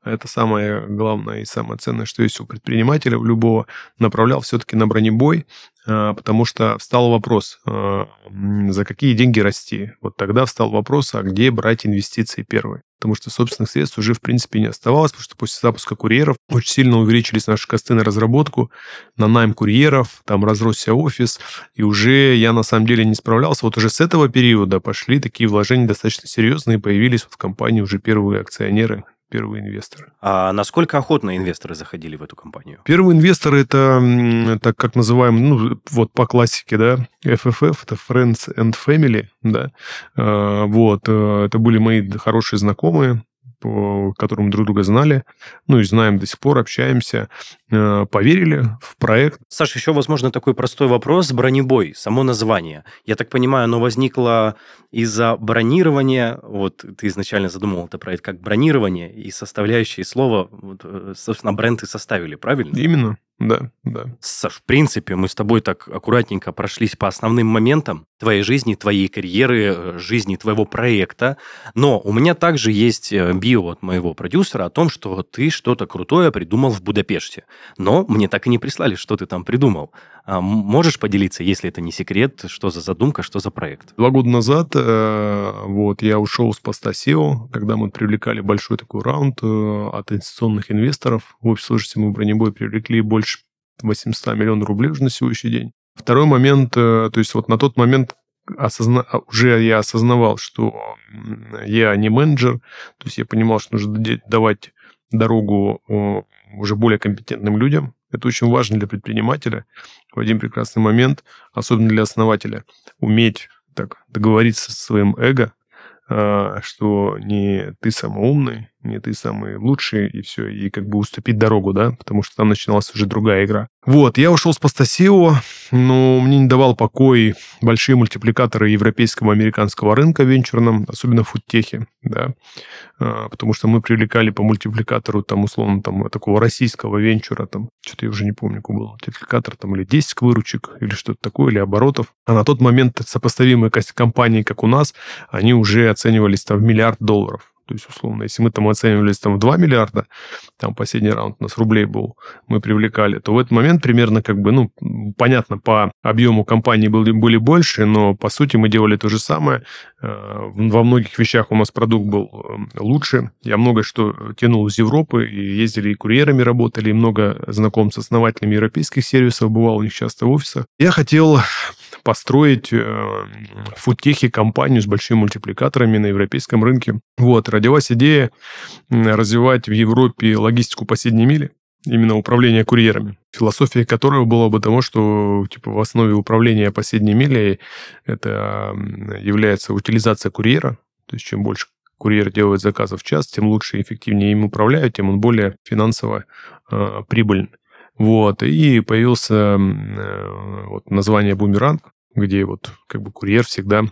это самое главное и самое ценное, что есть у предпринимателя, у любого, направлял все-таки на бронебой, потому что встал вопрос, за какие деньги расти. Вот тогда встал вопрос, а где брать инвестиции первые потому что собственных средств уже, в принципе, не оставалось, потому что после запуска курьеров очень сильно увеличились наши косты на разработку, на найм курьеров, там разросся офис, и уже я, на самом деле, не справлялся. Вот уже с этого периода пошли такие вложения достаточно серьезные, появились вот в компании уже первые акционеры, первые инвесторы. А насколько охотно инвесторы заходили в эту компанию? Первые инвесторы это, так как называем, ну, вот по классике, да, FFF, это Friends and Family, да, а, вот, э, это были мои хорошие знакомые, по которым друг друга знали, ну и знаем до сих пор, общаемся, э, поверили в проект. Саша, еще, возможно, такой простой вопрос. Бронебой, само название. Я так понимаю, оно возникло из-за бронирования. Вот ты изначально задумал это проект как бронирование, и составляющие слова, вот, э, собственно, бренд и составили, правильно? Именно. Да, да. Саш, в принципе, мы с тобой так аккуратненько прошлись по основным моментам твоей жизни, твоей карьеры, э, жизни твоего проекта. Но у меня также есть э, био от моего продюсера о том, что ты что-то крутое придумал в Будапеште. Но мне так и не прислали, что ты там придумал. А можешь поделиться, если это не секрет, что за задумка, что за проект? Два года назад э, вот, я ушел с поста SEO, когда мы привлекали большой такой раунд от инвестиционных инвесторов. В общей сложности мы в бронебой привлекли больше 800 миллионов рублей уже на сегодняшний день. Второй момент, э, то есть вот на тот момент осозна... Уже я осознавал, что я не менеджер, то есть я понимал, что нужно давать дорогу уже более компетентным людям. Это очень важно для предпринимателя в один прекрасный момент, особенно для основателя, уметь так договориться со своим эго, а, что не ты самый умный, не ты самый лучший, и все, и как бы уступить дорогу, да, потому что там начиналась уже другая игра. Вот, я ушел с Постасио, но мне не давал покой большие мультипликаторы европейского американского рынка венчурном, особенно в фудтехе, да, а, потому что мы привлекали по мультипликатору, там, условно, там, такого российского венчура, там, что-то я уже не помню, какой был мультипликатор, там, или 10 выручек, или что-то такое, или оборотов. А на тот момент сопоставимые компании, как у нас, они уже оценивались там в миллиард долларов. То есть, условно, если мы там оценивались там в 2 миллиарда, там последний раунд у нас рублей был, мы привлекали, то в этот момент примерно как бы, ну, понятно, по объему компании были, были больше, но по сути мы делали то же самое. Э, во многих вещах у нас продукт был э, лучше. Я много что тянул из Европы, и ездили и курьерами работали, и много знаком с основателями европейских сервисов, бывал у них часто в офисах. Я хотел построить э, в фудтехе компанию с большими мультипликаторами на европейском рынке. Вот, родилась идея развивать в Европе логистику последней мили, именно управление курьерами. Философия которого была бы тому, что типа в основе управления последней милей это является утилизация курьера, то есть чем больше курьер делает заказов в час, тем лучше и эффективнее им управляют, тем он более финансово э, прибыльный. Вот, и появился э, вот, название «Бумеранг», где вот как бы курьер всегда,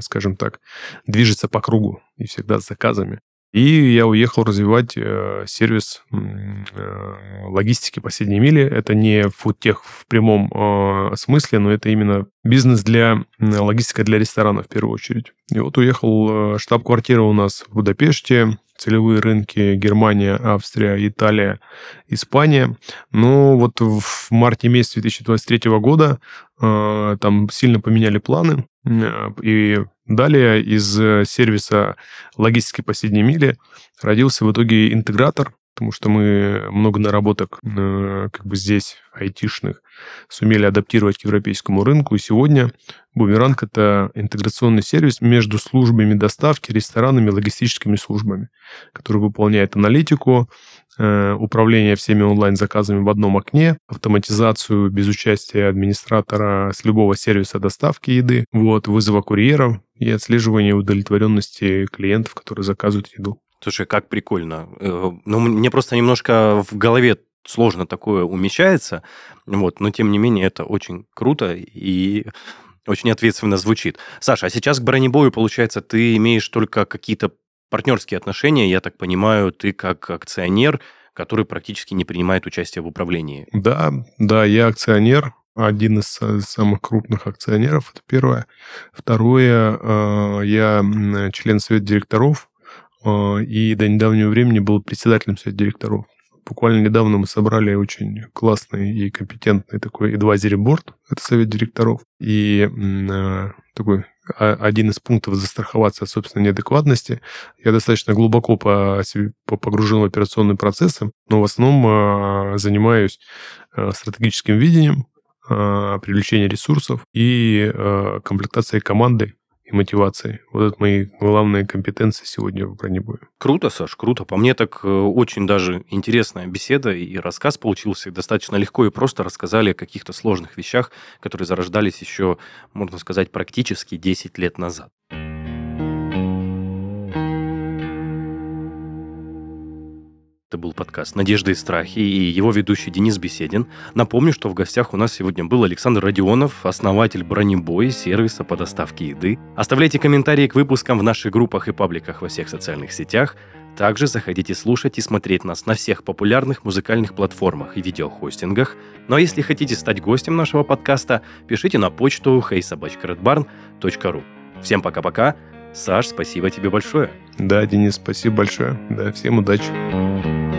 скажем так, движется по кругу и всегда с заказами. И я уехал развивать э, сервис э, логистики последней мили. Это не фудтех в прямом э, смысле, но это именно бизнес для логистика для ресторанов в первую очередь. И вот уехал, штаб-квартира у нас в Будапеште, целевые рынки Германия, Австрия, Италия, Испания. Но вот в марте месяце 2023 года э, там сильно поменяли планы. Э, и далее из сервиса логистики последней мили родился в итоге интегратор, потому что мы много наработок э, как бы здесь, айтишных, сумели адаптировать к европейскому рынку. И сегодня Бумеранг – это интеграционный сервис между службами доставки, ресторанами, логистическими службами, который выполняет аналитику, э, управление всеми онлайн-заказами в одном окне, автоматизацию без участия администратора с любого сервиса доставки еды, вот, вызова курьеров и отслеживание удовлетворенности клиентов, которые заказывают еду. Слушай, как прикольно. Э, ну, мне просто немножко в голове сложно такое умещается, вот, но тем не менее это очень круто и очень ответственно звучит. Саша, а сейчас к бронебою, получается, ты имеешь только какие-то партнерские отношения, я так понимаю, ты как акционер, который практически не принимает участие в управлении. Да, да, я акционер, один из самых крупных акционеров, это первое. Второе, э, я член совета директоров а, и до недавнего времени был председателем совета директоров. Буквально недавно мы собрали очень классный и компетентный такой advisory board, это совет директоров, и э, такой один из пунктов застраховаться от собственной неадекватности. Я достаточно глубоко по себе погружен в операционные процессы, но в основном э, занимаюсь э, стратегическим видением, э, привлечением ресурсов и э, комплектацией команды и мотивацией. Вот это мои главные компетенции сегодня в бронебое. Круто, Саш, круто. По мне так э, очень даже интересная беседа и рассказ получился. Достаточно легко и просто рассказали о каких-то сложных вещах, которые зарождались еще, можно сказать, практически 10 лет назад. Это был подкаст «Надежды и страхи» и его ведущий Денис Беседин. Напомню, что в гостях у нас сегодня был Александр Родионов, основатель «Бронебой» сервиса по доставке еды. Оставляйте комментарии к выпускам в наших группах и пабликах во всех социальных сетях. Также заходите слушать и смотреть нас на всех популярных музыкальных платформах и видеохостингах. Ну а если хотите стать гостем нашего подкаста, пишите на почту heysobachkaredbarn.ru. Всем пока-пока! Саш, спасибо тебе большое. Да, Денис, спасибо большое. Да, всем удачи.